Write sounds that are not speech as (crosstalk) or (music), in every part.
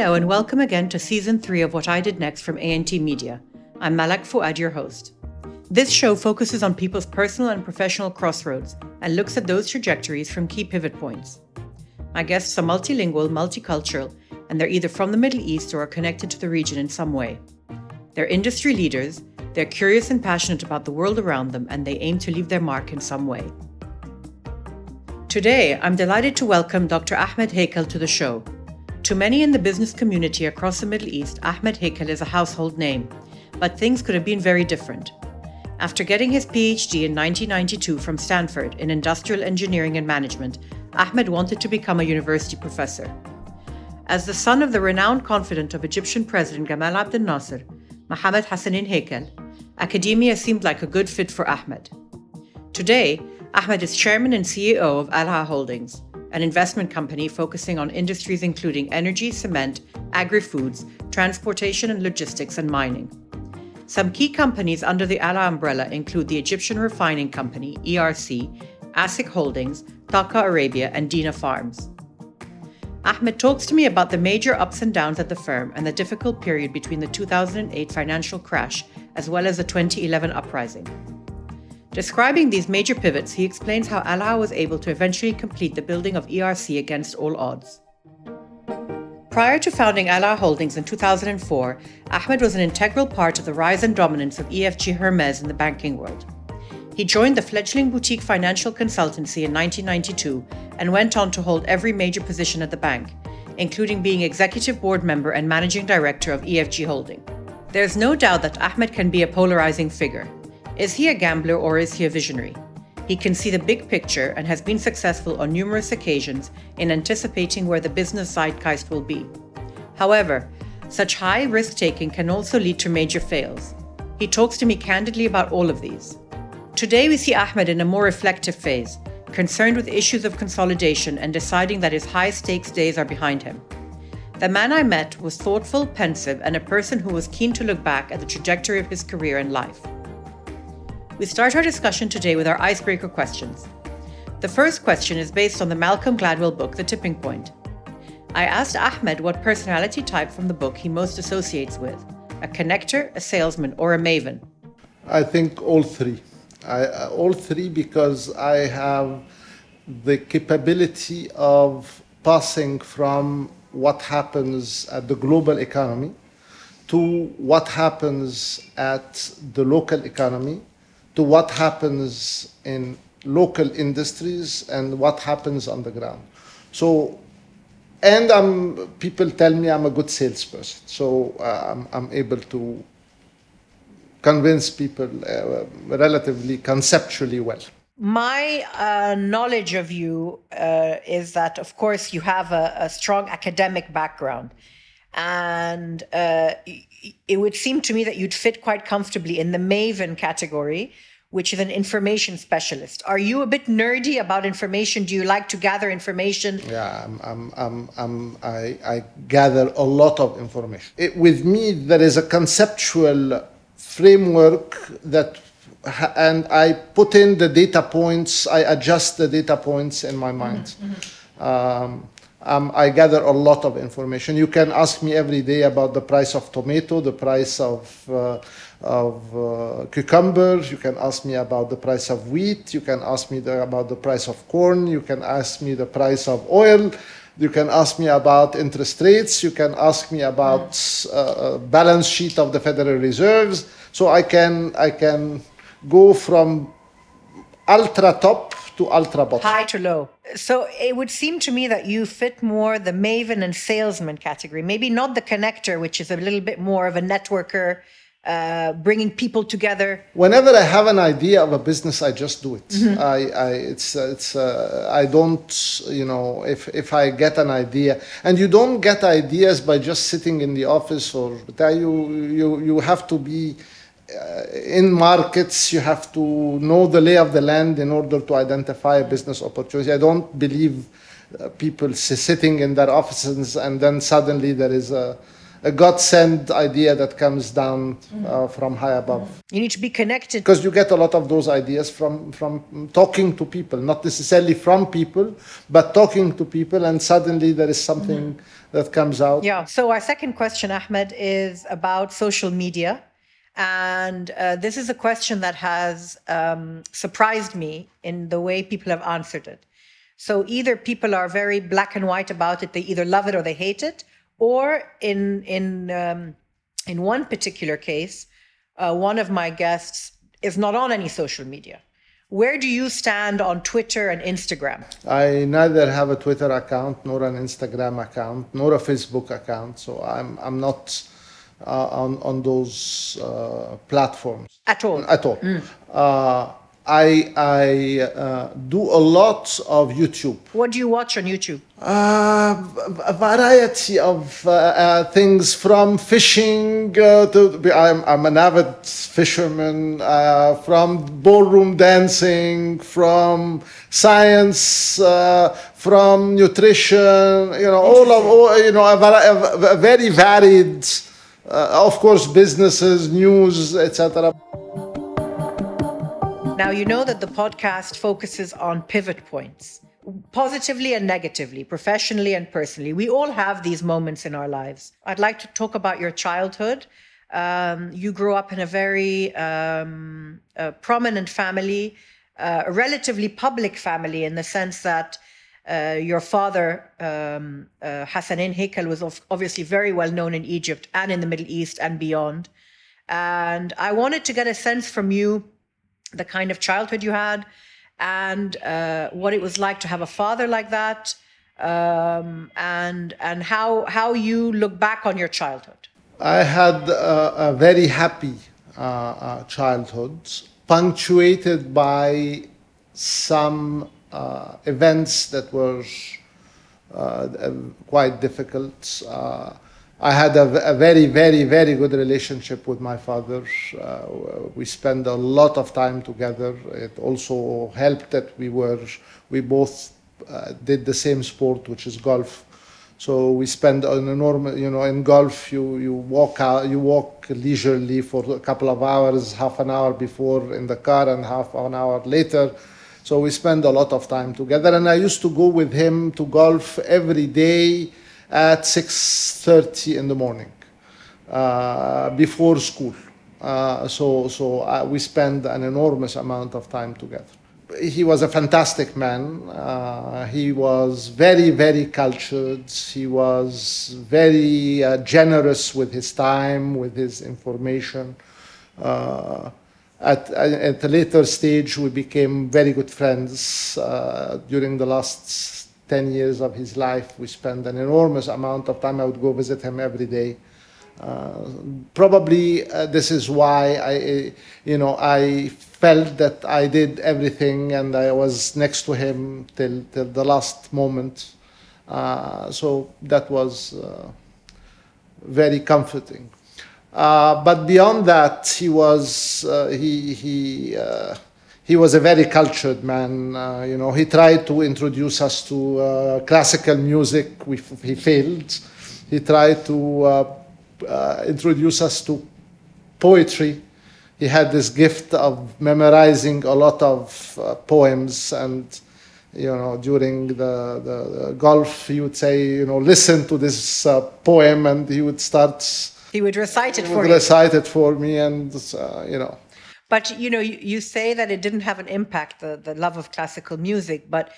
Hello and welcome again to season three of What I Did Next from ANT Media. I'm Malak Fuad, your host. This show focuses on people's personal and professional crossroads and looks at those trajectories from key pivot points. My guests are multilingual, multicultural, and they're either from the Middle East or are connected to the region in some way. They're industry leaders, they're curious and passionate about the world around them, and they aim to leave their mark in some way. Today, I'm delighted to welcome Dr. Ahmed Heikal to the show. To many in the business community across the Middle East, Ahmed Heikal is a household name, but things could have been very different. After getting his PhD in 1992 from Stanford in industrial engineering and management, Ahmed wanted to become a university professor. As the son of the renowned confidant of Egyptian President Gamal Abdel Nasser, Mohammed Hassanein Heikal, academia seemed like a good fit for Ahmed. Today, Ahmed is chairman and CEO of Qalaa Holdings, an investment company focusing on industries including energy, cement, agri foods, transportation and logistics, and mining. Some key companies under the Qalaa umbrella include the Egyptian Refining Company, ERC, ASEC Holdings, TAQA Arabia, and Dina Farms. Ahmed talks to me about the major ups and downs at the firm and the difficult period between the 2008 financial crash as well as the 2011 uprising. Describing these major pivots, he explains how Qalaa was able to eventually complete the building of ERC against all odds. Prior to founding Qalaa Holdings in 2004, Ahmed was an integral part of the rise and dominance of EFG Hermes in the banking world. He joined the fledgling boutique financial consultancy in 1992 and went on to hold every major position at the bank, including being executive board member and managing director of EFG Holding. There's no doubt that Ahmed can be a polarizing figure. Is he a gambler or is he a visionary? He can see the big picture and has been successful on numerous occasions in anticipating where the business zeitgeist will be. However, such high risk taking can also lead to major fails. He talks to me candidly about all of these. Today, we see Ahmed in a more reflective phase, concerned with issues of consolidation and deciding that his high stakes days are behind him. The man I met was thoughtful, pensive, and a person who was keen to look back at the trajectory of his career and life. We start our discussion today with our icebreaker questions. The first question is based on the Malcolm Gladwell book, The Tipping Point. I asked Ahmed what personality type from the book he most associates with a connector, a salesman, or a maven. I think all three. I, uh, all three because I have the capability of passing from what happens at the global economy to what happens at the local economy to what happens in local industries and what happens on the ground. So, and I'm, people tell me I'm a good salesperson. So uh, I'm, I'm able to convince people uh, relatively conceptually well. My uh, knowledge of you uh, is that, of course, you have a, a strong academic background. And uh, it would seem to me that you'd fit quite comfortably in the Maven category, which is an information specialist. Are you a bit nerdy about information? Do you like to gather information? Yeah, I'm, I'm, I'm, I'm I, I gather a lot of information. It, with me, there is a conceptual framework that and I put in the data points, I adjust the data points in my mind. Mm-hmm. Um, um, I gather a lot of information. You can ask me every day about the price of tomato, the price of, uh, of uh, cucumbers. You can ask me about the price of wheat. You can ask me the, about the price of corn. You can ask me the price of oil. You can ask me about interest rates. You can ask me about uh, balance sheet of the Federal Reserves. So I can I can go from ultra top to ultra bottom. High to low. So it would seem to me that you fit more the maven and salesman category. Maybe not the connector, which is a little bit more of a networker, uh, bringing people together. Whenever I have an idea of a business, I just do it. Mm-hmm. I, I, it's, it's, uh, I don't, you know, if, if I get an idea, and you don't get ideas by just sitting in the office or you, you, you have to be uh, in markets, you have to know the lay of the land in order to identify a business opportunity. I don't believe uh, people sitting in their offices and then suddenly there is a, a God sent idea that comes down uh, from high above. You need to be connected. Because you get a lot of those ideas from, from talking to people, not necessarily from people, but talking to people, and suddenly there is something mm-hmm. that comes out. Yeah. So, our second question, Ahmed, is about social media. And uh, this is a question that has um, surprised me in the way people have answered it. So either people are very black and white about it, they either love it or they hate it, or in in um, in one particular case, uh, one of my guests is not on any social media. Where do you stand on Twitter and Instagram? I neither have a Twitter account nor an Instagram account nor a Facebook account, so I'm I'm not on on those uh, platforms at all. At all. Mm. I I uh, do a lot of YouTube. What do you watch on YouTube? Uh, a variety of uh, uh, things from fishing to I'm, I'm an avid fisherman. from ballroom dancing, from science, from nutrition. You know, all of all, you know a, a very varied uh, of course, businesses, news, etc. Now, you know that the podcast focuses on pivot points, positively and negatively, professionally and personally. We all have these moments in our lives. I'd like to talk about your childhood. Um, you grew up in a very um, a prominent family, uh, a relatively public family in the sense that uh, your father, um, uh, Hassanein Heikal, was obviously very well known in Egypt and in the Middle East and beyond. And I wanted to get a sense from you the kind of childhood you had and uh, what it was like to have a father like that um, and, and how, how you look back on your childhood. I had a, a very happy uh, uh, childhood, punctuated by some uh, events that were uh, quite difficult. Uh, I had a, a, very, very, very good relationship with my father. Uh, we spent a lot of time together. It also helped that we were, we both did the same sport, which is golf. So we spend an enormous, you know, in golf, you, you walk out, you walk leisurely for a couple of hours, half an hour before in the car and half an hour later so we spend a lot of time together. And I used to go with him to golf every day at 6.30 in the morning uh, before school. Uh, so so uh, we spend an enormous amount of time together. He was a fantastic man. Uh, he was very, very cultured. He was very uh, generous with his time, with his information. At, at a later stage, we became very good friends. Uh, during the last 10 years of his life, we spent an enormous amount of time. I would go visit him every day. Uh, probably uh, this is why I, you know, I felt that I did everything and I was next to him till, till the last moment. Uh, so that was uh, very comforting. Uh, but beyond that, he was uh, he he uh, he was a very cultured man. Uh, you know, he tried to introduce us to uh, classical music. We, he failed. He tried to introduce us to poetry. He had this gift of memorizing a lot of poems and you know, during the, the, the, golf, he would say, you know, listen to this poem, and he would start. He would recite it for me. he would for recite it for me, and uh, you know. But you know, you, you say that it didn't have an impact, the, the love of classical music. But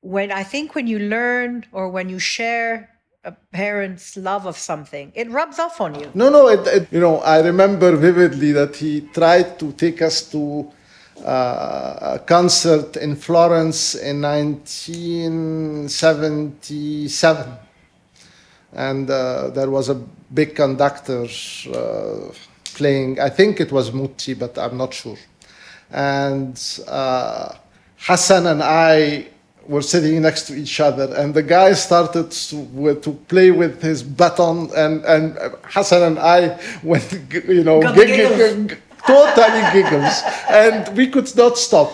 when I think when you learn or when you share a parent's love of something, it rubs off on you. No, no, it, it, you know, I remember vividly that he tried to take us to uh, a concert in Florence in 1977. And uh, there was a big conductor uh, playing, I think it was Muti, but I'm not sure. And uh, Hassan and I were sitting next to each other, and the guy started to, to play with his baton, and, and Hassan and I (laughs) went, you know, totally giggles, and we could not stop.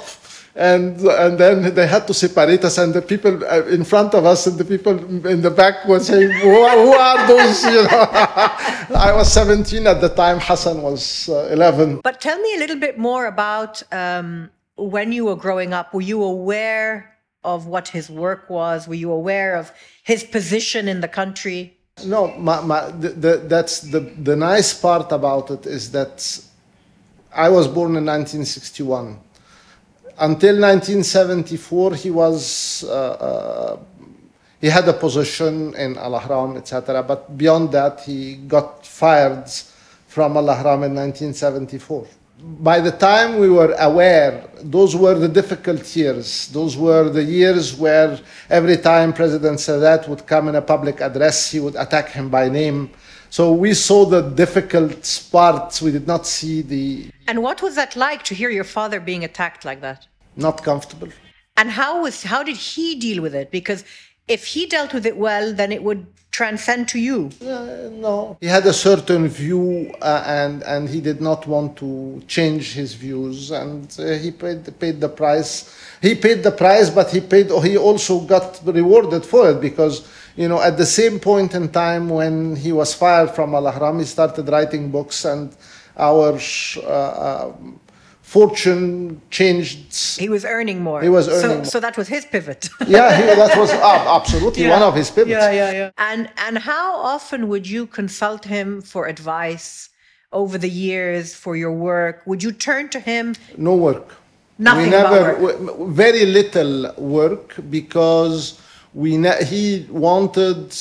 And, and then they had to separate us, and the people uh, in front of us and the people in the back were saying, Who, who are those? (laughs) You know, (laughs) I was 17 at the time, Hassan was uh, 11. But tell me a little bit more about um, when you were growing up. Were you aware of what his work was? Were you aware of his position in the country? No, my, my, the, the, that's the, the nice part about it is that I was born in 1961. Until 1974, he was uh, uh, he had a position in Al Ahram, etc. But beyond that, he got fired from Al Ahram in 1974. By the time we were aware, those were the difficult years. Those were the years where every time President Sadat would come in a public address, he would attack him by name so we saw the difficult parts. We did not see the. And what was that like to hear your father being attacked like that? Not comfortable. And how was how did he deal with it? Because if he dealt with it well, then it would transcend to you. Uh, no, he had a certain view, uh, and and he did not want to change his views, and uh, he paid paid the price. He paid the price, but he paid. He also got rewarded for it because you know, at the same point in time when he was fired from Al Ahram, he started writing books, and our uh, uh, fortune changed. He was earning more. He was earning so, more. So that was his pivot. (laughs) yeah, he, that was (laughs) uh, absolutely yeah. one of his pivots. Yeah, yeah, yeah. And and how often would you consult him for advice over the years for your work? Would you turn to him? No work. Nothing we never, work. Very little work because we he wanted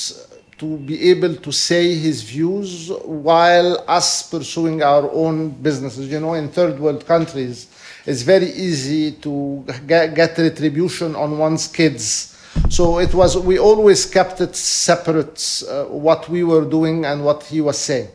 to be able to say his views while us pursuing our own businesses. You know, in third world countries, it's very easy to get, get retribution on one's kids. So it was, we always kept it separate, uh, what we were doing and what he was saying.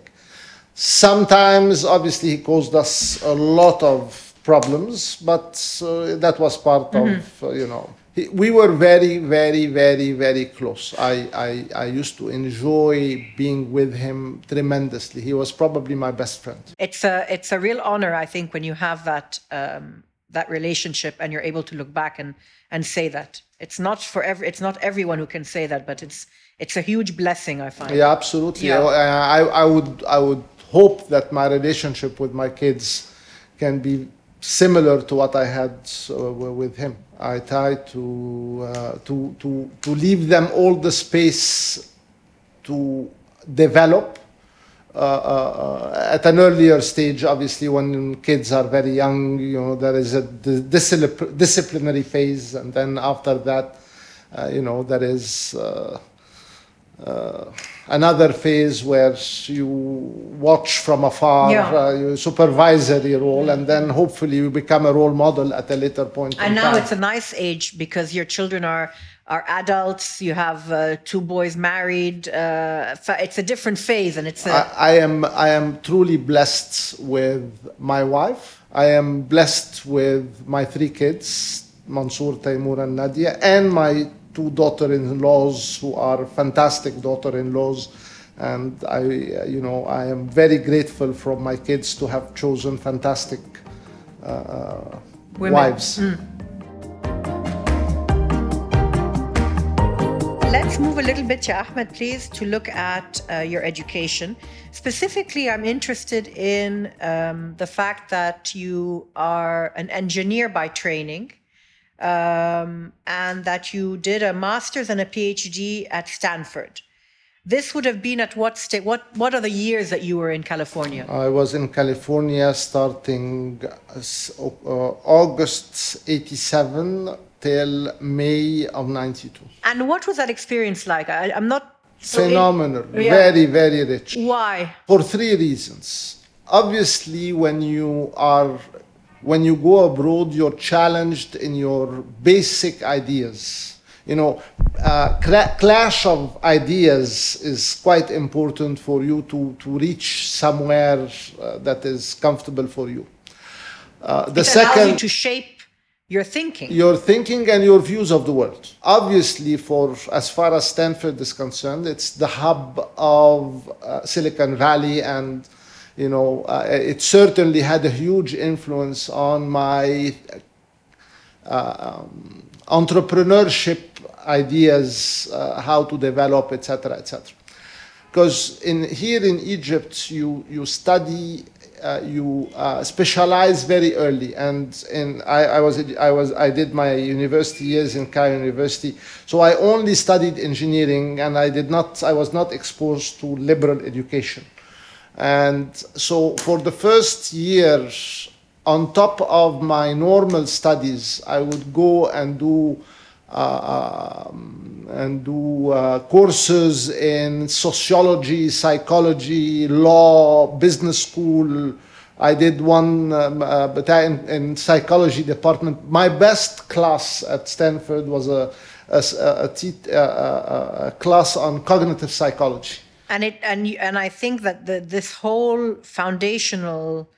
Sometimes, obviously, he caused us a lot of problems, but uh, that was part mm-hmm. of, uh, you know we were very, very, very, very close. I, I, I used to enjoy being with him tremendously. He was probably my best friend. It's a, it's a real honor, I think, when you have that, um, that relationship and you're able to look back and, and say that. It's not for every, it's not everyone who can say that, but it's, it's a huge blessing, I find. Yeah, absolutely. Yeah. I, I would, I would hope that my relationship with my kids can be similar to what I had uh, with him. I try to, uh, to, to, to leave them all the space to develop uh, uh, at an earlier stage. Obviously, when kids are very young, you know, there is a disciplinary phase, and then after that, uh, you know, there is uh, another phase where you watch from afar, yeah. uh, you supervisory role, and then hopefully you become a role model at a later point. And now time. it's a nice age because your children are are adults. You have uh, two boys married. Uh, it's a different phase, and it's. A... I, I am I am truly blessed with my wife. I am blessed with my three kids, Mansour, Taimur, and Nadia, and my two daughter-in-laws who are fantastic daughter-in-laws and I, you know, I am very grateful from my kids to have chosen fantastic uh, wives. Mm. Let's move a little bit to Ahmed, please, to look at uh, your education. Specifically, I'm interested in um, the fact that you are an engineer by training um, and that you did a master's and a PhD at Stanford. This would have been at what state? What What are the years that you were in California? I was in California starting uh, August '87 till May of '92. And what was that experience like? I, am not so phenomenal, in, yeah. very very rich. Why? For three reasons. Obviously, when you are when you go abroad, you're challenged in your basic ideas. You know, uh, clash of ideas is quite important for you to, to reach somewhere uh, that is comfortable for you. Uh, the it second, you to shape your thinking. Your thinking and your views of the world. Obviously, for as far as Stanford is concerned, it's the hub of uh, Silicon Valley and you know, uh, it certainly had a huge influence on my uh, um, entrepreneurship ideas, uh, how to develop, etc., etc. Because in here in Egypt, you you study, uh, you uh, specialize very early, and in I, I was I was I did my university years in Cairo University, so I only studied engineering, and I did not I was not exposed to liberal education. And so for the first year, on top of my normal studies, I would go and do uh, um, and do uh, courses in sociology, psychology, law, business school. I did one um, uh, in, in psychology department. My best class at Stanford was a, a, a, a class on cognitive psychology and it and and I think that the, this whole foundational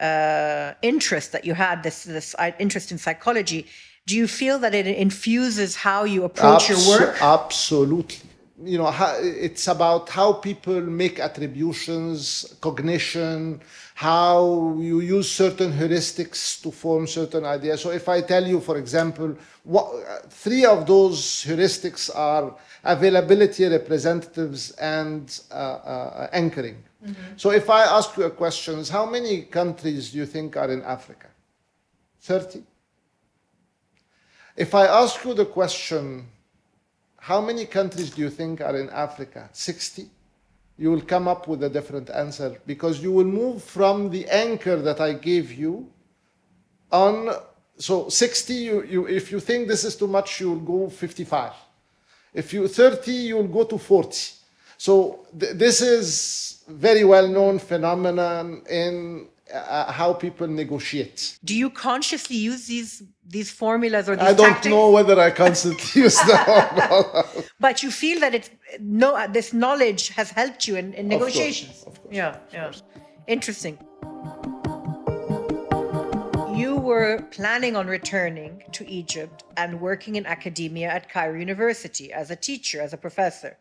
uh, interest that you had, this this uh, interest in psychology, do you feel that it infuses how you approach your work? Absolutely. You know, it's about how people make attributions, cognition, how you use certain heuristics to form certain ideas. So, if I tell you, for example, what, three of those heuristics are availability representativeness and uh, uh, anchoring. Mm-hmm. So if I ask you a question, how many countries do you think are in Africa? 30. If I ask you the question, how many countries do you think are in Africa? 60. You will come up with a different answer because you will move from the anchor that I gave you on. So 60, you, you, if you think this is too much, you will go 55. If you 30, you'll go to 40. So th- this is very well known phenomenon in uh, how people negotiate. Do you consciously use these these formulas or these I don't tactics? know whether I constantly (laughs) use them. (laughs) but you feel that it's no this knowledge has helped you in, in negotiations. Of course, of course, yeah, yeah. Interesting you were planning on returning to Egypt and working in academia at Cairo University as a teacher, as a professor.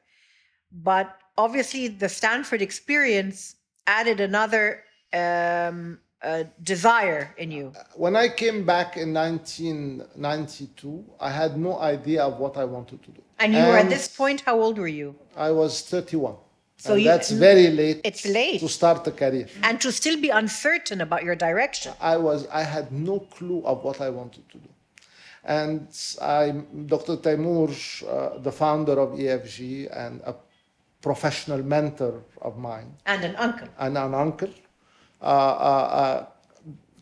But obviously, the Stanford experience added another um, uh, desire in you. When I came back in 1992, I had no idea of what I wanted to do. And you and were at this point, how old were you? I was 31. So you, that's very late. It's late to start a career and to still be uncertain about your direction. I was. I had no clue of what I wanted to do, and I, Dr. Taimur, uh, the founder of EFG and a professional mentor of mine, and an uncle, and an uncle, Uh, uh, uh,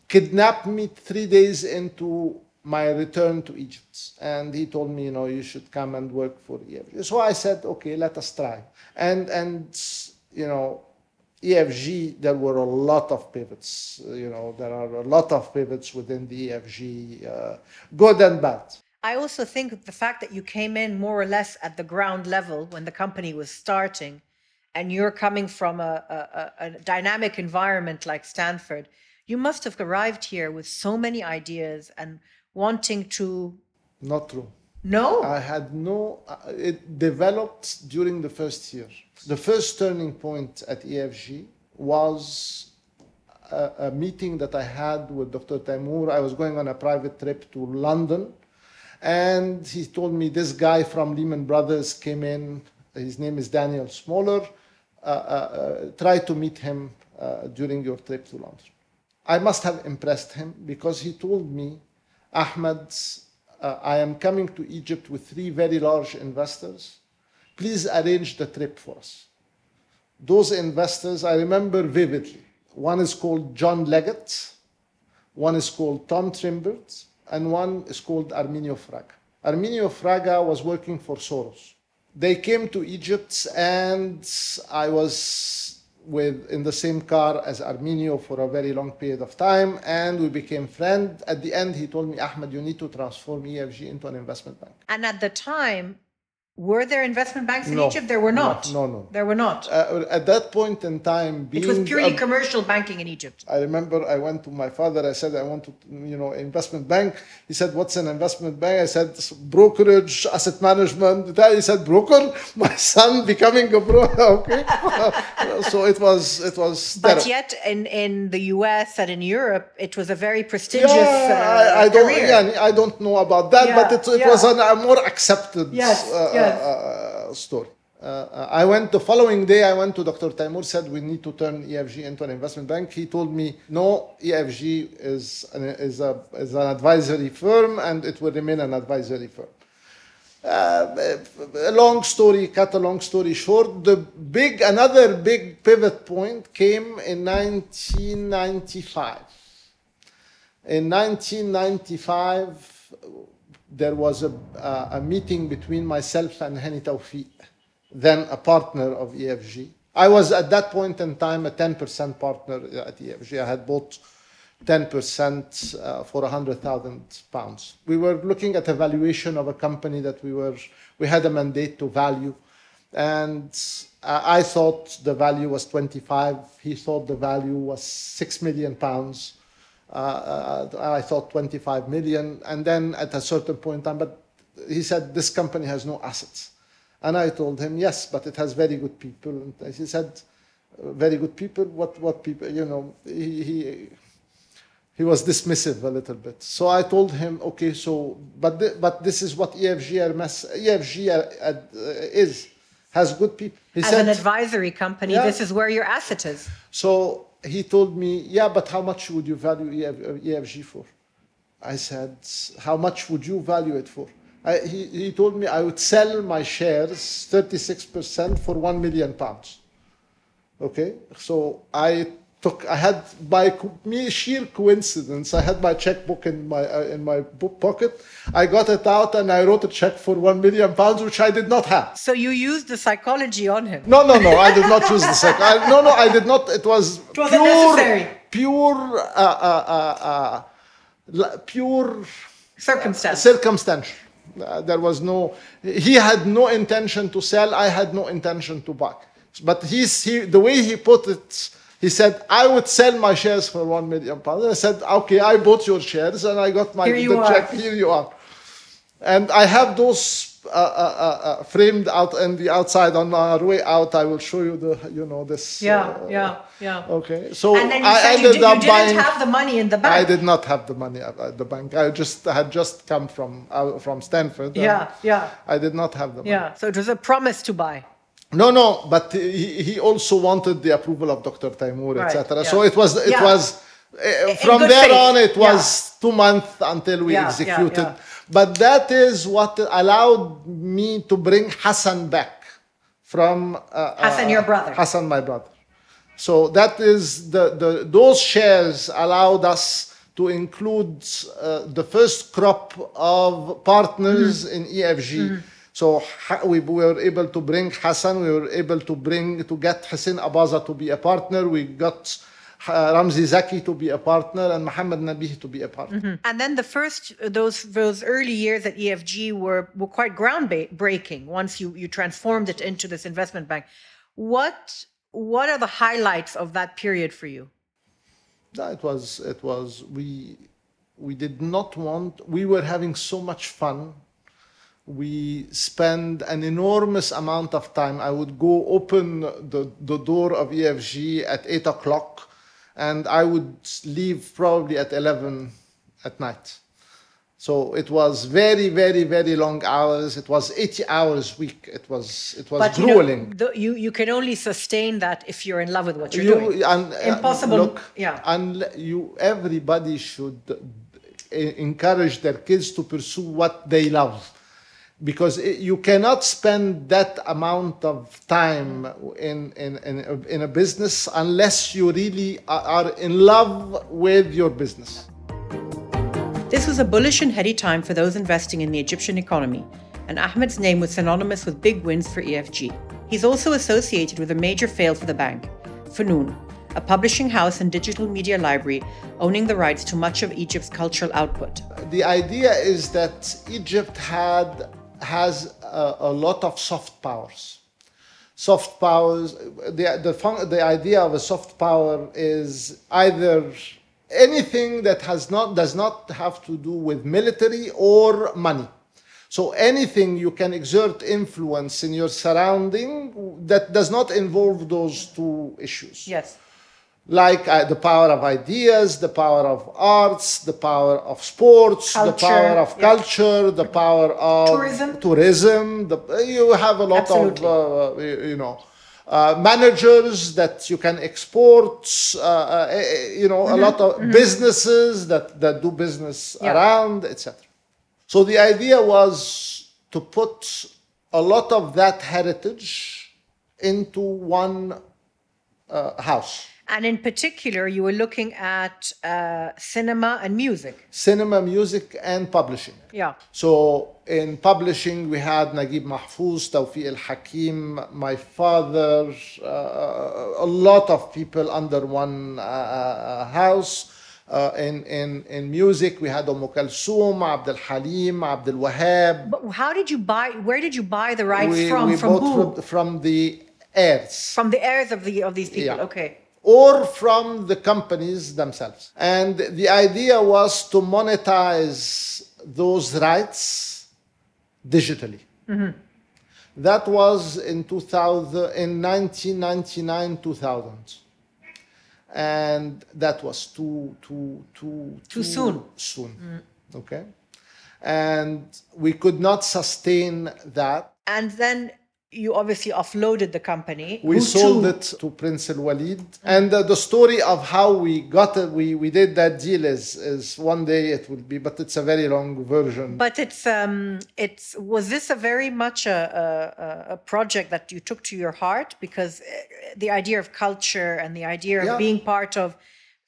kidnapped me three days into my return to Egypt. And he told me, you know, you should come and work for EFG. So I said, okay, let us try. And, and you know, EFG, there were a lot of pivots. You know, there are a lot of pivots within the EFG, uh, good and bad. I also think the fact that you came in more or less at the ground level when the company was starting, and you're coming from a, a, a dynamic environment like Stanford, you must have arrived here with so many ideas and wanting to. Not true. No? I had no. Uh, it developed during the first year. The first turning point at EFG was a, a, meeting that I had with Dr. Taimur. I was going on a private trip to London, and he told me this guy from Lehman Brothers came in. His name is Daniel Smoller. Uh, uh, uh try to meet him during your trip to London. I must have impressed him because he told me Ahmed, I am coming to Egypt with three very large investors. Please arrange the trip for us. Those investors, I remember vividly. One is called John Leggett, one is called Tom Trimbert, and one is called Arminio Fraga. Arminio Fraga was working for Soros. They came to Egypt, and I was with in the same car as Arminio for a very long period of time, and we became friends. At the end, he told me, Ahmed, you need to transform EFG into an investment bank. And at the time, were there investment banks in No. Egypt? There were not. no, no. There were not. Uh, at that point in time, being it was purely a- commercial banking in Egypt. I remember I went to my father. I said I want to, you know, investment bank. He said, "What's an investment bank?" I said, "Brokerage, asset management." He said, "Broker." (laughs) My son becoming a broker. (laughs) Okay, so it was it was. But terrible. yet, in, in the US and in Europe, it was a very prestigious yeah, uh, I, I don't. career. Yeah, I don't know about that, Yeah, but it, it yeah. was an, a more accepted Yes, uh, yes. Uh, uh, story. Uh, uh, I went the following day. I went to Dr. Taimur. Said we need to turn EFG into an investment bank. He told me no. EFG is an, is a is an advisory firm, and it will remain an advisory firm. Uh, a long story, cut a long story short, the big, another big pivot point came in 1995. In 1995, there was a, uh, a meeting between myself and Hani Tawfiq, then a partner of EFG. I was at that point in time a 10% partner at EFG. I had bought 10% uh, for 100,000 pounds. We were looking at a valuation of a company that we were, we had a mandate to value. And uh, I thought the value was 25. He thought the value was 6 million pounds. Uh, uh, I thought 25 million. And then at a certain point in time, but he said, this company has no assets. And I told him, yes, but it has very good people. And he said, "Uh, very good people? What, what people? You know, he, he, he was dismissive a little bit. So I told him, okay, so, but, th- but this is what EFG, EFG uh, uh, is, has good people. He As an advisory company, Yeah. this is where your asset is. so he told me, yeah, but how much would you value EFG for? I said, how much would you value it for? I, he, he told me I would sell my shares 36% for 1 million pounds. Okay, so I took, I had by me sheer coincidence, I had my checkbook in my uh, in my book pocket. I got it out and I wrote a check for 1 million pounds, which I did not have. So you used the psychology on him. No, no, no. I did not use the second. I, no, no, I did not. It was wasn't pure, necessary. pure, uh, uh, uh, uh, pure Circumstance. circumstantial. Uh, there was no. He had no intention to sell. I had no intention to buy. But he's he, the way he put it. He said, "I would sell my shares for one million pounds." I said, "Okay, I bought your shares and I got my Here you check. Here you are." And I have those uh, uh, uh, uh, framed out on the outside. On our way out, I will show you the, you know, this. yeah, uh, yeah, yeah. Okay, so And then you I said you, ended did, you up didn't buying. have the money in the bank. I did not have the money at, the bank. I just had just come from uh, from Stanford. Yeah, yeah, I did not have the money. yeah. So it was a promise to buy. No, no, but he, he also wanted the approval of Dr. Taimur, Right, etc. yeah. So it was it Yeah. was uh, from there faith, on. It yeah. was two months until we Yeah, yeah, executed. yeah. But that is what allowed me to bring Hassan back from uh, Hassan, uh, your brother. Hassan, my brother. So that is the, the those shares allowed us to include uh, the first crop of partners Mm-hmm. in EFG. So we were able to bring Hassan, we were able to bring to get Hussein Abaza to be a partner. We got uh, Ramzi Zaki to be a partner and Mohammed Nabih to be a partner. And then the first those those early years at EFG were were quite groundbreaking. Once you you transformed it into this investment bank, what what are the highlights of that period for you? No, it was it was we we did not want we were having so much fun we spend an enormous amount of time i would go open the, the door of efg at 8 o'clock and i would leave probably at 11 at night so it was very very very long hours it was 80 hours week it was it was you, know, grueling the, you you can only sustain that if you're in love with what you're you, doing. and, uh, Impossible. Look, yeah. and you everybody should encourage their kids to pursue what they love because it, you cannot spend that amount of time in, in, in, in a business unless you really are in love with your business. This was a bullish and heady time for those investing in the Egyptian economy, and Ahmed's name was synonymous with big wins for EFG. He's also associated with a major fail for the bank, Fanoon, a publishing house and digital media library owning the rights to much of Egypt's cultural output. The idea is that Egypt had has a, a lot of soft powers. Soft powers, the, the, fun, the idea of a soft power is either anything that has not, does not have to do with military or money. So anything you can exert influence in your surrounding that does not involve those two issues. Yes like uh, the power of ideas, the power of arts, the power of sports, culture, the power of yeah. culture, the power of tourism. Tourism. The, you have a lot Absolutely. of, uh, you know, uh, managers that you can export. Uh, uh, eh, eh, you know, mm-hmm. a lot of mm-hmm. businesses that that do business yeah. around, etc. So the idea was to put a lot of that heritage into one uh, house and in particular, you were looking at uh, cinema and music. Cinema, music, and publishing. Yeah. So in publishing, we had Naguib Mahfouz, Tawfiq Al Hakim, my father, uh, a lot of people under one uh, uh house. Uh, in, in, in music, we had Umm Kulthum, Abdul Halim, Abdul Wahab. But how did you buy? Where did you buy the rights we, from? We from bought from, from the heirs. From the heirs of the of these people. Yeah. Okay or from the companies themselves. And the idea was to monetize those rights digitally. Mm-hmm. That was in 2000, in 1999, 2000. And that was too, too, too, too, too soon. Soon. Mm. Okay. And we could not sustain that. And then you obviously offloaded the company. We sold to? it to Prince Al Walid, and uh, the story of how we got it, we, we did that deal is is one day it will be, but it's a very long version. But it's um it's was this a very much a a, a project that you took to your heart because uh, the idea of culture and the idea of yeah. being part of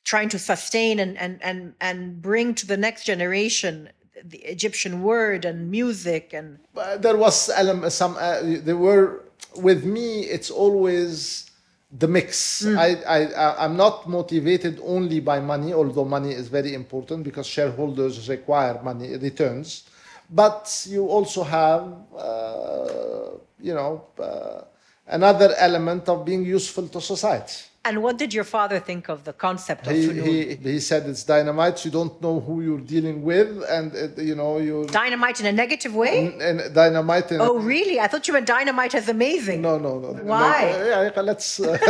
trying to sustain and and and and bring to the next generation the Egyptian word and music and there was some uh, there were with me it's always the mix. Mm. I, I i'm not motivated only by money although money is very important because shareholders require money returns. But you also have uh, you know uh, another element of being useful to society and what did your father think of the concept of he, he, he, said it's dynamite. You don't know who you're dealing with, and it, you know you dynamite in a negative way. And dynamite. In oh, really? I thought you meant dynamite as amazing. No, no, no. Why? No, yeah, let's uh, (laughs)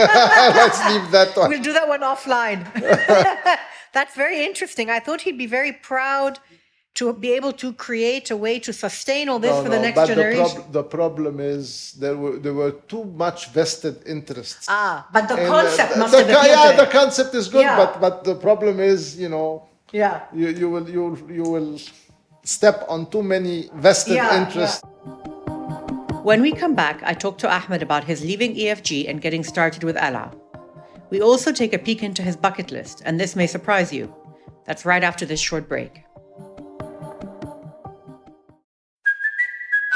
let's leave that one. We'll do that one offline. (laughs) That's very interesting. I thought he'd be very proud to be able to create a way to sustain all this no, for the next but generation. The, prob- the, problem is there were there were too much vested interests. Ah, but the concept uh, must the, have Yeah, the concept is good, yeah. but but the problem is, you know, yeah, you, you will you you will step on too many vested yeah, interests. Yeah. When we come back, I talk to Ahmed about his leaving EFG and getting started with Qalaa. We also take a peek into his bucket list, and this may surprise you. That's right after this short break.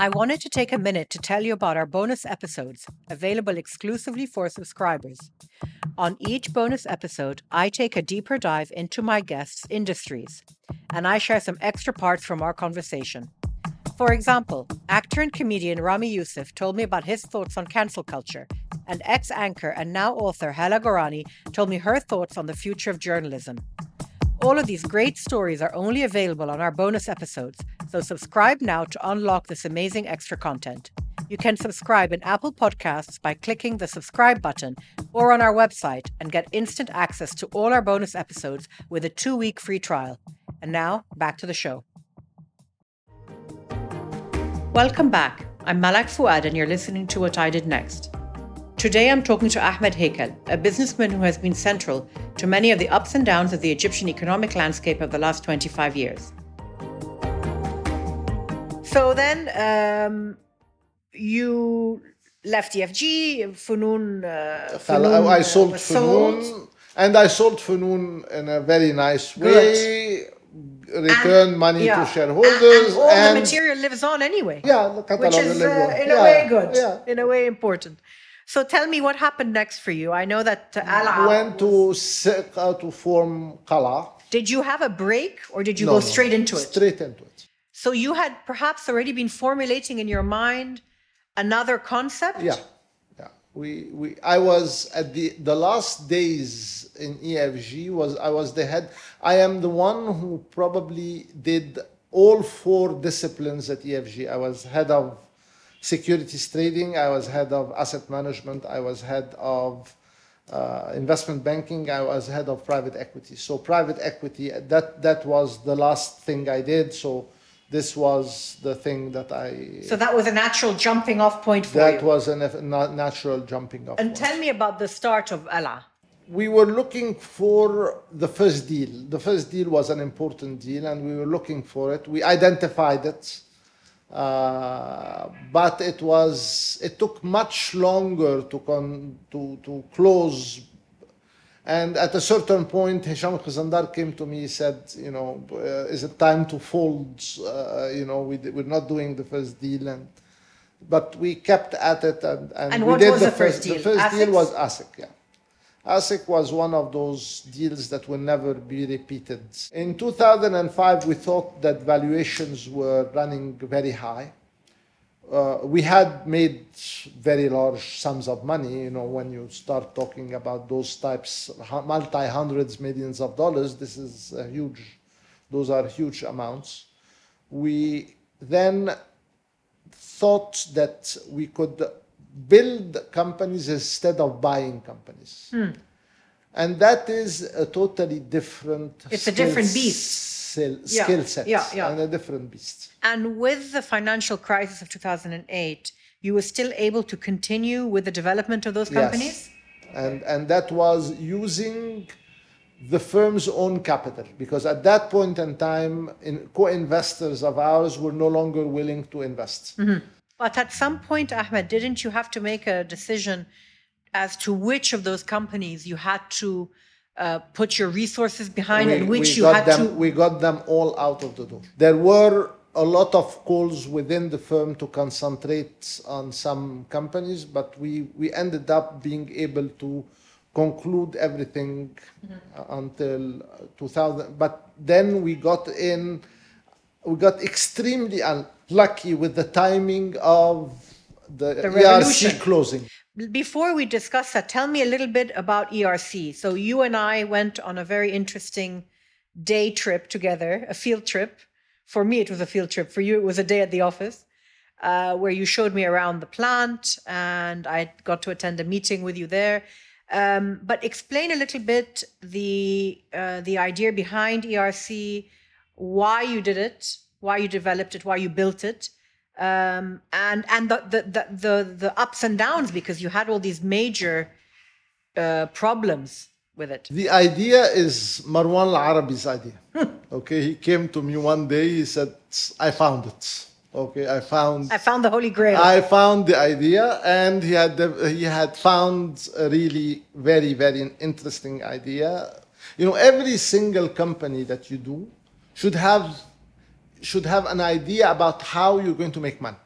I wanted to take a minute to tell you about our bonus episodes, available exclusively for subscribers. On each bonus episode, I take a deeper dive into my guests' industries, and I share some extra parts from our conversation. For example, actor and comedian Ramy Youssef told me about his thoughts on cancel culture, and ex anchor and now author Hala Gorani told me her thoughts on the future of journalism. All of these great stories are only available on our bonus episodes, so subscribe now to unlock this amazing extra content. You can subscribe in Apple Podcasts by clicking the subscribe button or on our website and get instant access to all our bonus episodes with a two week free trial. And now, back to the show. Welcome back. I'm Malak Fuad, and you're listening to What I Did Next. Today, I'm talking to Ahmed Heikal, a businessman who has been central to many of the ups and downs of the Egyptian economic landscape of the last 25 years. So then, um, you left EFG, Funun. Uh, Funun I, I sold was Funun, sold. and I sold Funun in a very nice way. Return And- money yeah. to shareholders, and, and all the material lives on anyway. yeah, which is uh, in a way good, Yeah, in a way important. So tell me what happened next for you. I know that uh, Al went to Siq- uh, to form Qalaa. Did you have a break or did you No, go no, straight into it? Straight into it. So you had perhaps already been formulating in your mind another concept? Yeah, yeah. We we I was at the the last days in EFG was I was the head. I am the one who probably did all four disciplines at EFG. I was head of securities trading. I was head of asset management. I was head of uh, investment banking. I was head of private equity. So private equity that that was the last thing I did. So this was the thing that I So that was a natural jumping off point for that you. was a natural jumping off. and point. tell me about the start of Ella. we were looking for the first deal. The first deal was an important deal, and we were looking for it. We identified it, uh, but it was it took much longer to con- to to close. And at a certain point, Hisham Khazindar came to me. He said, "You know, uh, is it time to fold? Uh, you know, we, we're not doing the first deal." And but we kept at it, and, and, And we what did was the the first The deal? first deal was ASEC, yeah. ASEC was one of those deals that will never be repeated. In 2005, we thought that valuations were running very high. Uh, we had made very large sums of money. You know, when you start talking about those types, multi hundreds millions of dollars, this is a huge. Those are huge amounts. We then thought that we could build companies instead of buying companies. And that is a totally different It's a different beast. Skill- Yeah, skill set yeah, yeah. and a different beast. And with the financial crisis of 2008, you were still able to continue with the development of those companies? Yes. And, and that was using the firm's own capital because at that point in time, in, co-investors of ours were no longer willing to invest. Mm-hmm. But at some point, Ahmed, didn't you have to make a decision as to which of those companies you had to uh, put your resources behind and which you had them, to? we got them all out of the door. There were a lot of calls within the firm to concentrate on some companies, but we, we ended up being able to conclude everything uh, until uh, 2000. But then we got in, we got extremely unlucky with the timing of the, The ERC closing. Before we discuss that, tell me a little bit about ERC. So you and I went on a very interesting day trip together, a field trip. For me, it was a field trip. For you, it was a day at the office, uh, where you showed me around the plant, and I got to attend a meeting with you there. Um, but explain a little bit the uh, the idea behind ERC, why you did it, why you developed it, why you built it, um, and and the, the the the the ups and downs because you had all these major uh, problems with it. The idea is Marwan al-Arabi's idea. (laughs) okay, he came to me one day, he said, I found it. Okay, I found I found the Holy Grail. I found the idea, and he had the, he had found a really very very interesting idea. You know, every single company that you do should have should have an idea about how you're going to make money.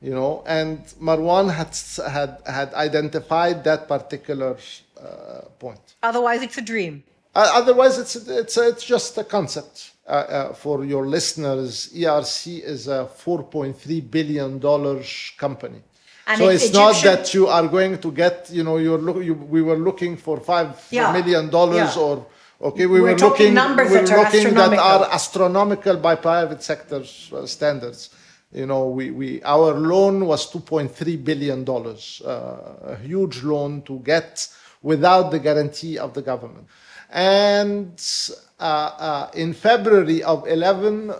You know, and Marwan had had had identified that particular uh, point. Otherwise, it's a dream. Uh, otherwise, it's it's it's just a concept. Uh, uh, for your listeners, ERC is a 4.3 billion dollars company. And so it's it's, not that you are going to get, you know, you're look, you, we were looking for five Yeah, million dollars yeah. or Okay, we We're were talking looking, numbers we were that are looking that astronomical. are astronomical by private sector uh, standards. You know, we, we our loan was 2.3 billion dollars, uh, a huge loan to get without the guarantee of the government. And uh, uh, in February of 11,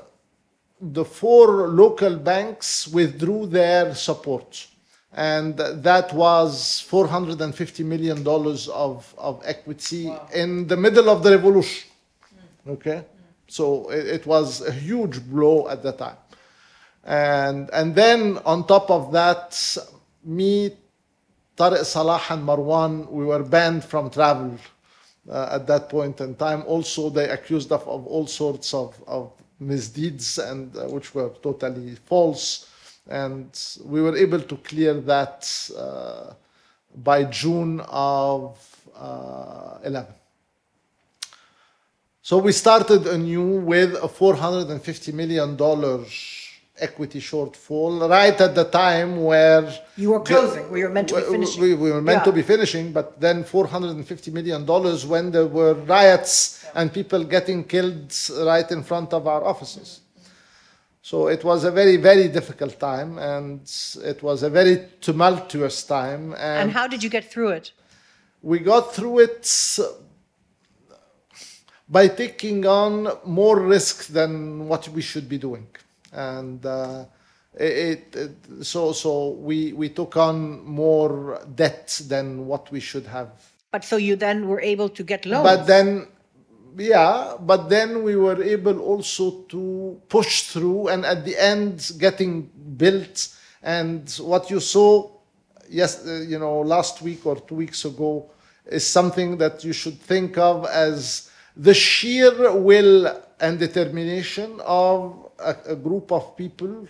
the four local banks withdrew their support. And that was $450 million of, of equity in the middle of the revolution. Okay? So it, it was a huge blow at the time. And, and then on top of that, me, Tariq Salah and Marwan, we were banned from travel uh, at that point in time. Also, they accused us of all sorts of, of misdeeds, and uh, which were totally false. And we were able to clear that uh, by June of uh, 11. So we started anew with a $450 million equity shortfall right at the time where You were closing, where you were meant to be we- finishing. We, we were meant to be finishing, but then $450 million when there were riots and people getting killed right in front of our offices. So it was a very, very difficult time and it was a very tumultuous time. And how did you get through it? we got through it by taking on more risk than what we should be doing and uh, it, it so so we we took on more debt than what we should have But so you then were able to get loans. but then yeah but then we were able also to push through and at the end getting built and what you saw yes uh, you know last week or two weeks ago is something that you should think of as the sheer will and determination of a, a group of people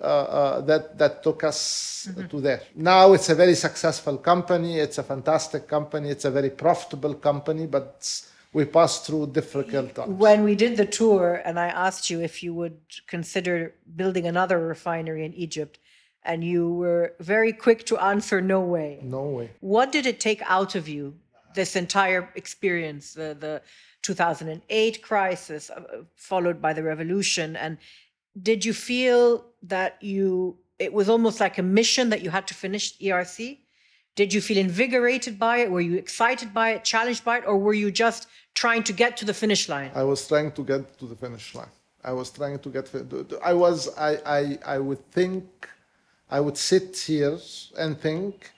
uh, uh, that that took us to there. Now it's a very successful company. It's a fantastic company. It's a very profitable company. But we passed through difficult times. when we did the tour and I asked you if you would consider building another refinery in Egypt, and you were very quick to answer no way. No way. What did it take out of you, this entire experience, the, the 2008 crisis, uh, followed by the revolution? And did you feel that you, it was almost like a mission that you had to finish ERC? Did you feel invigorated by it? Were you excited by it, challenged by it, or were you just trying to get to the finish line? I was trying to get to the finish line. I was trying to get. I was. I. I. I would think. I would sit here and think.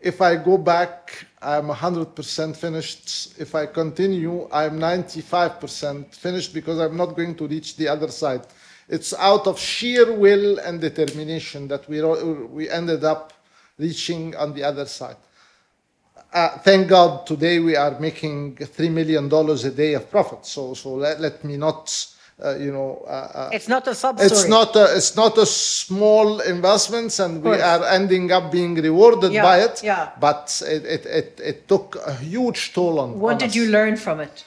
If I go back, I'm 100% finished. If I continue, I'm 95% finished because I'm not going to reach the other side. It's out of sheer will and determination that we we ended up reaching on the other side. Uh, thank God today we are making three million dollars a day of profit. So so let, let me not uh, you know uh, uh, It's not a sub it's not a, it's not a small investments and we are ending up being rewarded Yeah, by it. yeah. But it, it, it, it took a huge toll on. What on did us. you learn from it?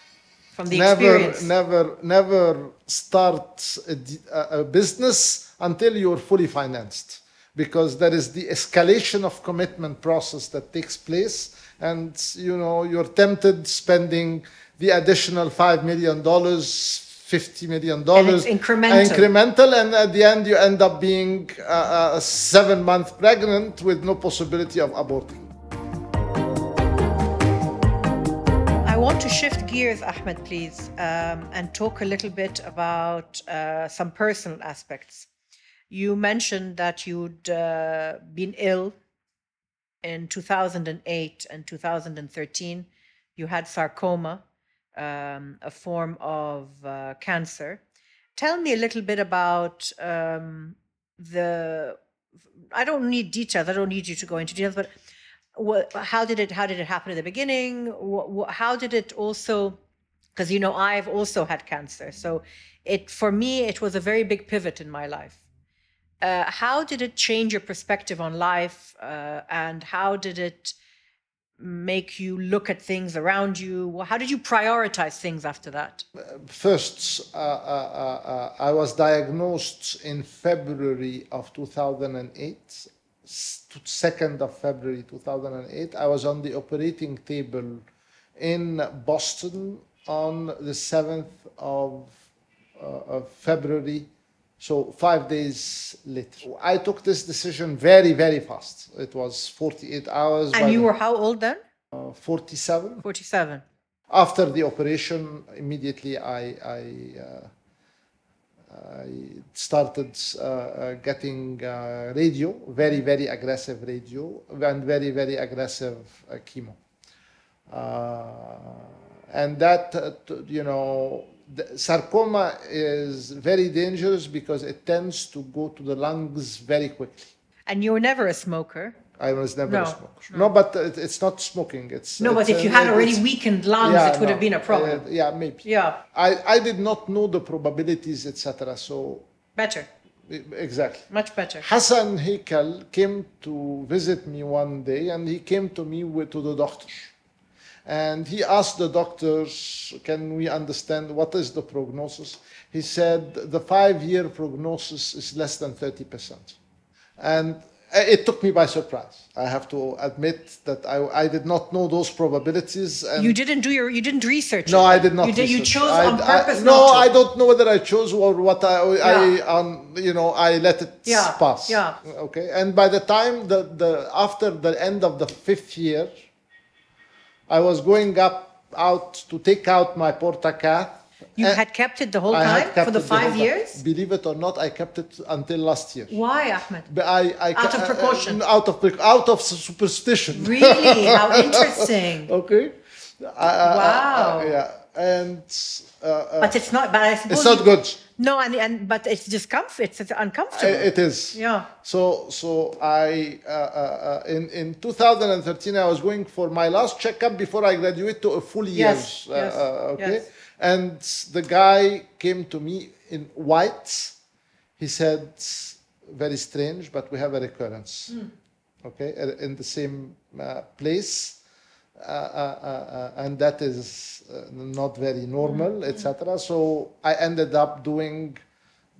From the never, experience? never, never start a business until you're fully financed, because there is the escalation of commitment process that takes place, and you know you're tempted spending the additional five million dollars, fifty million dollars, incremental. incremental, and at the end you end up being uh, uh, 7 month pregnant with no possibility of aborting. I want to shift gears, Ahmed, please, um, and talk a little bit about uh, some personal aspects. You mentioned that you'd uh, been ill in 2008 and 2013. You had sarcoma, um, a form of uh, cancer. Tell me a little bit about um, the. I don't need details. I don't need you to go into details, but what, how did it how did it happen at the beginning what, what, how did it also because you know i've also had cancer so it for me it was a very big pivot in my life uh, how did it change your perspective on life uh, and how did it make you look at things around you how did you prioritize things after that First, uh, uh, uh, uh, I was diagnosed in February of 2008. 2nd of February 2008. I was on the operating table in Boston on the 7th of, of February, so five days later. I took this decision very, very fast. It was 48 hours. And you were how old then? uh, 47. 47. After the operation, immediately I, I, uh, I started uh, uh, getting uh, radio, very, very aggressive radio, and very, very aggressive uh, chemo. Uh, and that, uh, t- you know, the sarcoma is very dangerous because it tends to go to the lungs very quickly. And you were never a smoker. I was never No, a smoker. No, but it, it's not smoking. It's No, but if you had it- already weakened lungs, Yeah, it would no, have been a problem. uh, yeah, maybe. yeah, I, I did not know the probabilities, etc. So better, exactly. much better. Hassan Heikal came to visit me one day, and he came to me with, to the doctor, and he asked the doctors, "Can we understand what is the prognosis?" He said the five-year prognosis is less than thirty percent, and uh, it took me by surprise. I have to admit that I, I did not know those probabilities. And You didn't do your, you didn't research. no, it. I did not. You did. You chose I- on I- purpose. no, not to. I don't know whether I chose or what I, I um, you know, I let it Yeah, pass. yeah. Okay. And by the time the, the after the end of the fifth year, I was going up out to take out my portacath. You and had kept it the whole I had time kept for the it whole five time. years. Believe it or not, I kept it until last year. Why, Ahmed? But I, I Out of uh, uh, precaution. out of pre- out of superstition. Really? How (laughs) interesting. okay. I- I- Wow. I- yeah. And uh, uh, But it's not. But I suppose it's not good. No, and and but it's discomfort. It's, it's uncomfortable. I- It is. Yeah. So so I uh, uh, uh, in in 2013 I was going for my last checkup before I graduate to a full year. Yes, uh, yes, uh, okay. yes. And the guy came to me in white. He said, "Very strange, but we have a recurrence." Hmm. Okay, uh, in the same uh, place. Uh, uh, uh, and that is not very normal, Hmm. etc. So I ended up doing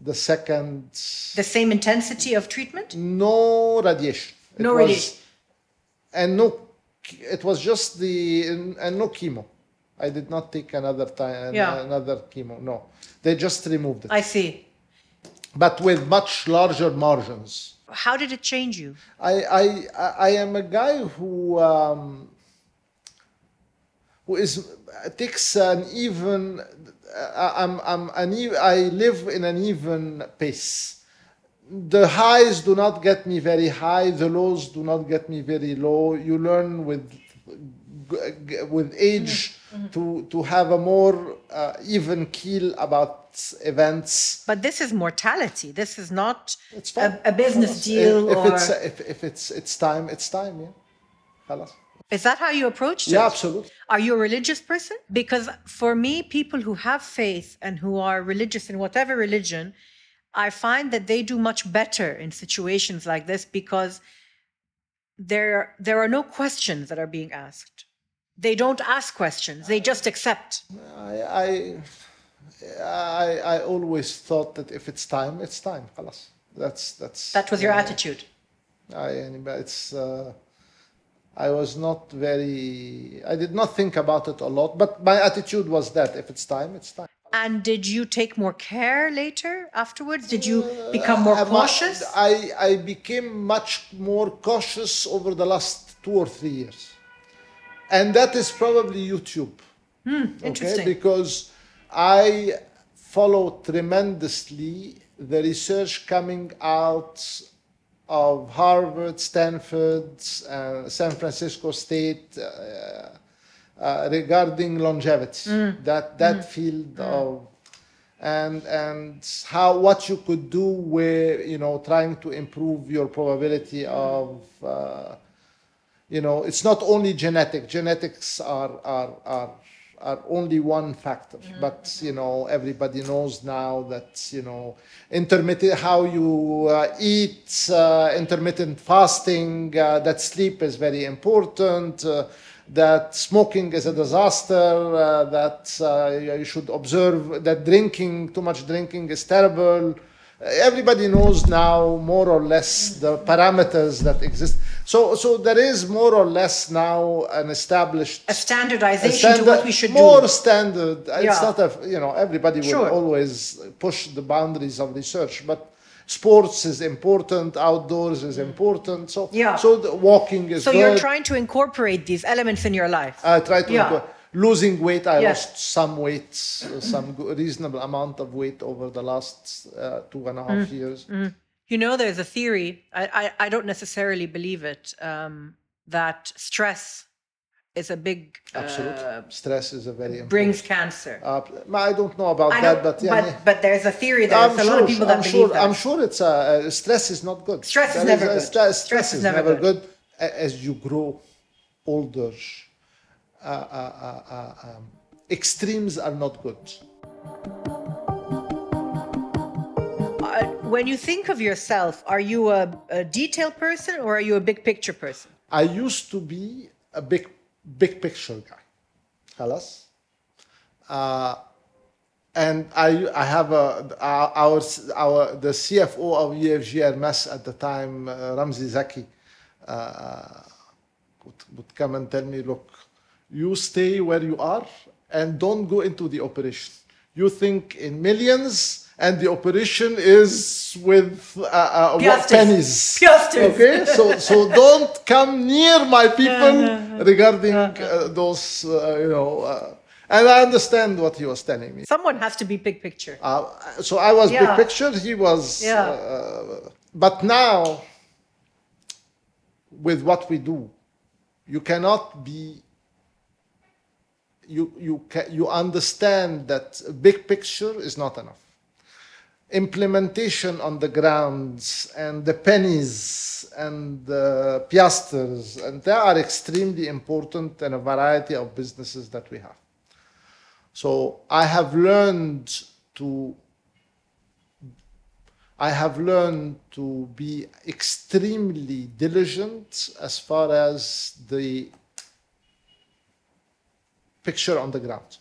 the second The same intensity of treatment. no radiation. It No was- radiation. And no, it was just the and no chemo. I did not take another time Yeah. another chemo. No, they just removed it, I see. but with much larger margins. How did it change you? I I I- I am a guy who um, who is uh, takes an even I'm, I'm an, i live in an even pace. The highs do not get me very high the lows do not get me very low. You learn with with age mm-hmm. mm-hmm. to to have a more uh, even keel about events. But this is mortality. This is not a, a, business deal if, if it's if, if it's it's time it's time yeah. Halas. Is that how you approach yeah, it? Yeah, absolutely. Are you a religious person? Because for me, people who have faith and who are religious in whatever religion, I find that they do much better in situations like this because there there are no questions that are being asked. They don't ask questions; they just accept. I I, I, I always thought that if it's time, it's time. That's that's. That was your uh, attitude. I it's. Uh, I was not very. I did not think about it a lot, but my attitude was that if it's time, it's time. And did you take more care later afterwards? Did you become more my- cautious? I, I became much more cautious over the last two or three years. And that is probably YouTube. Hmm, Interesting. Because I follow tremendously the research coming out of Harvard, Stanford, uh, San Francisco State uh, uh, regarding longevity. Mm. That that field of and and how what you could do with you know trying to improve your probability of uh, you know it's not only genetic genetics are are are are only one factor. But you know everybody knows now that you know intermittent how you uh, eat uh, intermittent fasting uh, that sleep is very important uh, that smoking is a disaster uh, that uh, you should observe that drinking too much drinking is terrible Uh, everybody knows now more or less the parameters that exist. So, so there is more or less now an established A standardization a to what we should more do. More standard. Yeah. It's not a you know everybody will Sure. always push the boundaries of research, but sports is important, outdoors is important. So Yeah. so the walking is So good. you're trying to incorporate these elements in your life. I try to Yeah. go- losing weight. I Yeah. lost some weight, uh, some reasonable amount of weight over the last uh, two and a half Mm. years. You know, there's a theory, I, I, I don't necessarily believe it, um, that stress is a big, Absolutely, uh, stress is a very important. brings cancer. Uh, I don't know about that, but yeah. yeah. but there's a theory, I'm there's a lot of people that I'm believe sure, that. I'm sure it's uh, uh, stress is not good. Stress is There never a good. stra- stress, is, never, good. A- as you grow older. Uh, uh, uh, uh, um, extremes are not good. When you think of yourself, are you a, a detail person or are you a big picture person? I used to be a big, big picture guy. Halas. Uh, and I, I have a, our, our, the CFO of EFG Hermes at the time, uh, Ramzi Zaki, uh, would, would come and tell me, look, you stay where you are and don't go into the operation. You think in millions and the operation is with uh, uh, what pennies. Piastres. Okay, so so (laughs) don't come near my people regarding uh, those, uh, you know. Uh, and I understand what he was telling me. Someone has to be big picture. Uh, so I was Yeah. big picture. He was. Yeah. Uh, but now, with what we do, you cannot be. You you ca- you understand that big picture is not enough. Implementation on the grounds and the pennies and the piasters and they are extremely important in a variety of businesses that we have. So I have learned to I have learned to be extremely diligent as far as the picture on the ground.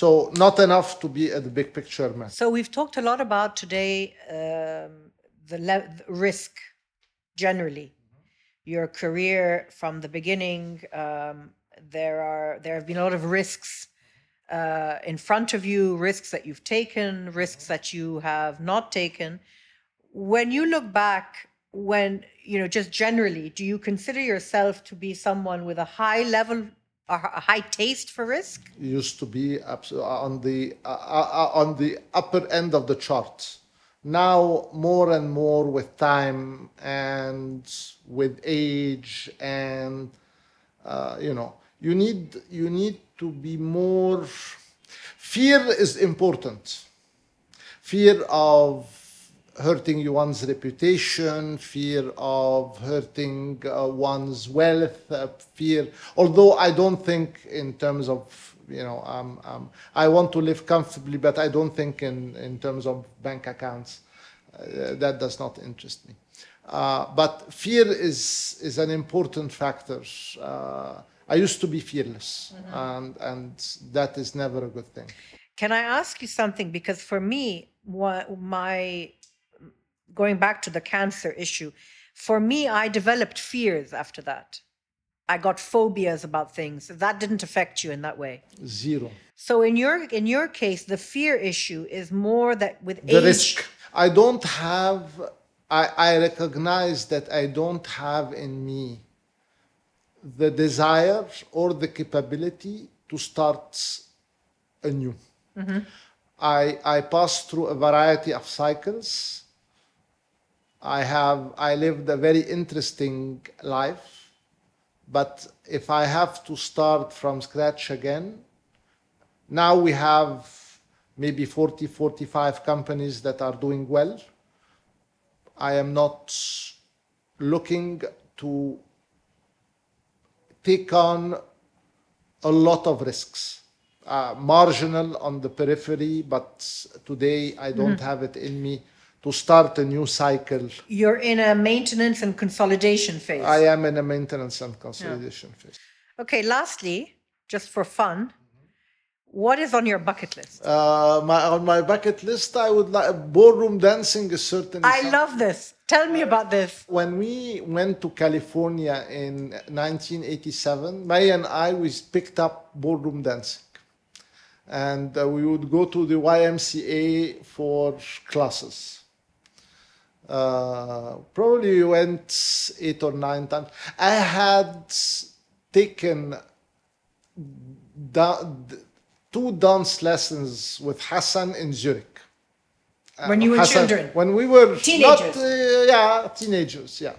So not enough to be a the big picture man. So we've talked a lot about today um, the, le- the risk generally. Your career from the beginning, um, there are there have been a lot of risks uh, in front of you, risks that you've taken, risks that you have not taken. When you look back, when you know, just generally, do you consider yourself to be someone with a high level, a high taste for risk? used to be on the uh, uh, on the upper end of the chart. Now, more and more with time and with age, and uh, you know, you need you need to be more. Fear is important. Fear of hurting one's reputation, fear of hurting uh, one's wealth, uh, fear. Although I don't think in terms of you know, um, um, I want to live comfortably, but I don't think in in terms of bank accounts. Uh, that does not interest me. Uh, but fear is is an important factor. Uh, I used to be fearless, and and that is never a good thing. Can I ask you something? Because for me, wha- my going back to the cancer issue, for me, I developed fears after that. I got phobias about things. That didn't affect you in that way. Zero. So in your in your case, the fear issue is more that with the age. risk. I don't have, I, I recognize that I don't have in me the desire or the capability to start anew. Mm-hmm. I, I pass through a variety of cycles. I have, I lived a very interesting life, but if I have to start from scratch again, now we have maybe 40, 45 companies that are doing well. I am not looking to take on a lot of risks. Uh, marginal on the periphery, but today I don't have it in me to start a new cycle. You're in a maintenance and consolidation phase. I am in a maintenance and consolidation phase. Okay, lastly, just for fun, What is on your bucket list? Uh, my, on my bucket list, I would like ballroom dancing is certainly. I some- love this. Tell me about this. When we went to California in 1987, May and I we picked up ballroom dancing, and uh, we would go to the YMCA for classes. Uh, probably we went eight or nine times. I had taken da- two dance lessons with Hassan in Zurich. When you were Hassan- children. When we were Teenagers. Not, uh, yeah, teenagers. Yeah.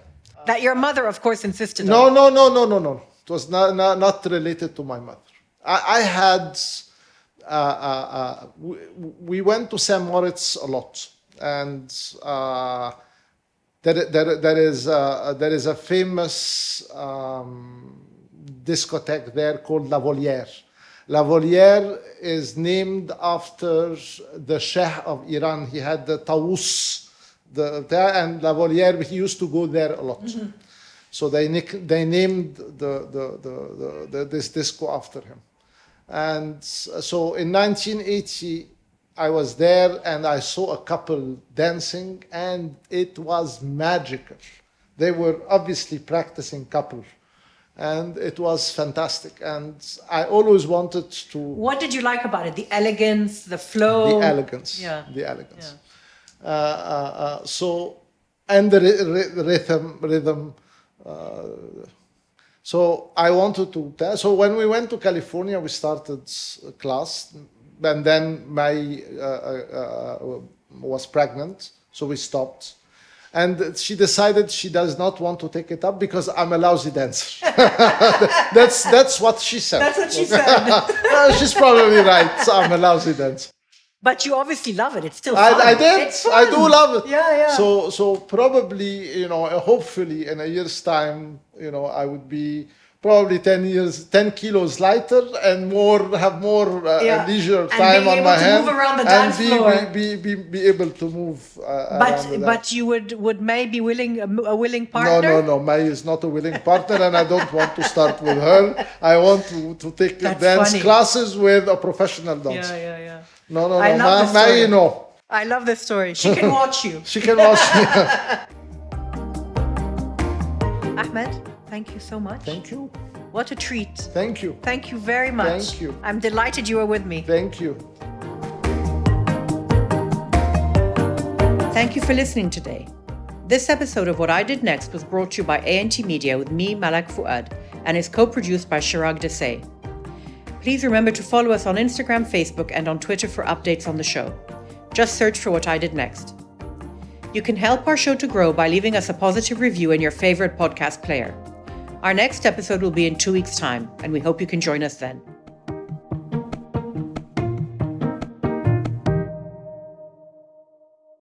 That your mother, of course, insisted No, on. no, no, no, no, no. It was not, not, not related to my mother. I, I had, uh, uh, uh, we, we went to St. Moritz a lot. And uh, there, there, there, is, uh, there is a famous um, discotheque there called La Volière. La Volière is named after the Shah of Iran. He had the Taus, the, there, and La Volière, he used to go there a lot. So they, they named the, the, the, the, this disco after him. And so in 1980, I was there and I saw a couple dancing, and it was magical. They were obviously practicing couple, and it was fantastic. And I always wanted to What did you like about it? The elegance, the flow. the elegance. Yeah. The elegance. Uh, uh, uh, so, and the rhythm, rhythm. Uh, so I wanted to. So when we went to California, we started class, and then my uh, uh, uh, was pregnant, so we stopped. And she decided she does not want to take it up because I'm a lousy dancer. (laughs) that's that's what she said. That's what she said. (laughs) She's probably right. So I'm a lousy dancer. but you obviously love it. It's still fun. I, I did. I do love it. Yeah, yeah. So so probably you know hopefully in a year's time you know I would be probably 10 years 10 kilos lighter and more have more uh, Yeah. leisure time on able my to hand move around the and be, floor. Be, be, be, able to move uh, but but you would would May be willing a, willing partner? no, no. No may is not a willing partner, and I don't want to start with her. I want to, to take That's dance funny. classes with a professional dancer. Yeah, yeah, yeah. No, no, I no. this May, story. no. I love this story. She can (laughs) watch you. She can watch me. (laughs) Ahmed, thank you so much. Thank you. What a treat. Thank you. Thank you very much. Thank you. I'm delighted you were with me. Thank you. Thank you for listening today. This episode of What I Did Next was brought to you by ANT Media with me, Malak Fuad, and is co produced by Chirag Desai. Please remember to follow us on Instagram, Facebook, and on Twitter for updates on the show. Just search for What I Did Next. You can help our show to grow by leaving us a positive review in your favorite podcast player. Our next episode will be in two weeks' time, and we hope you can join us then.